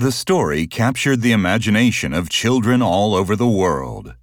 The story captured the imagination of children all over the world.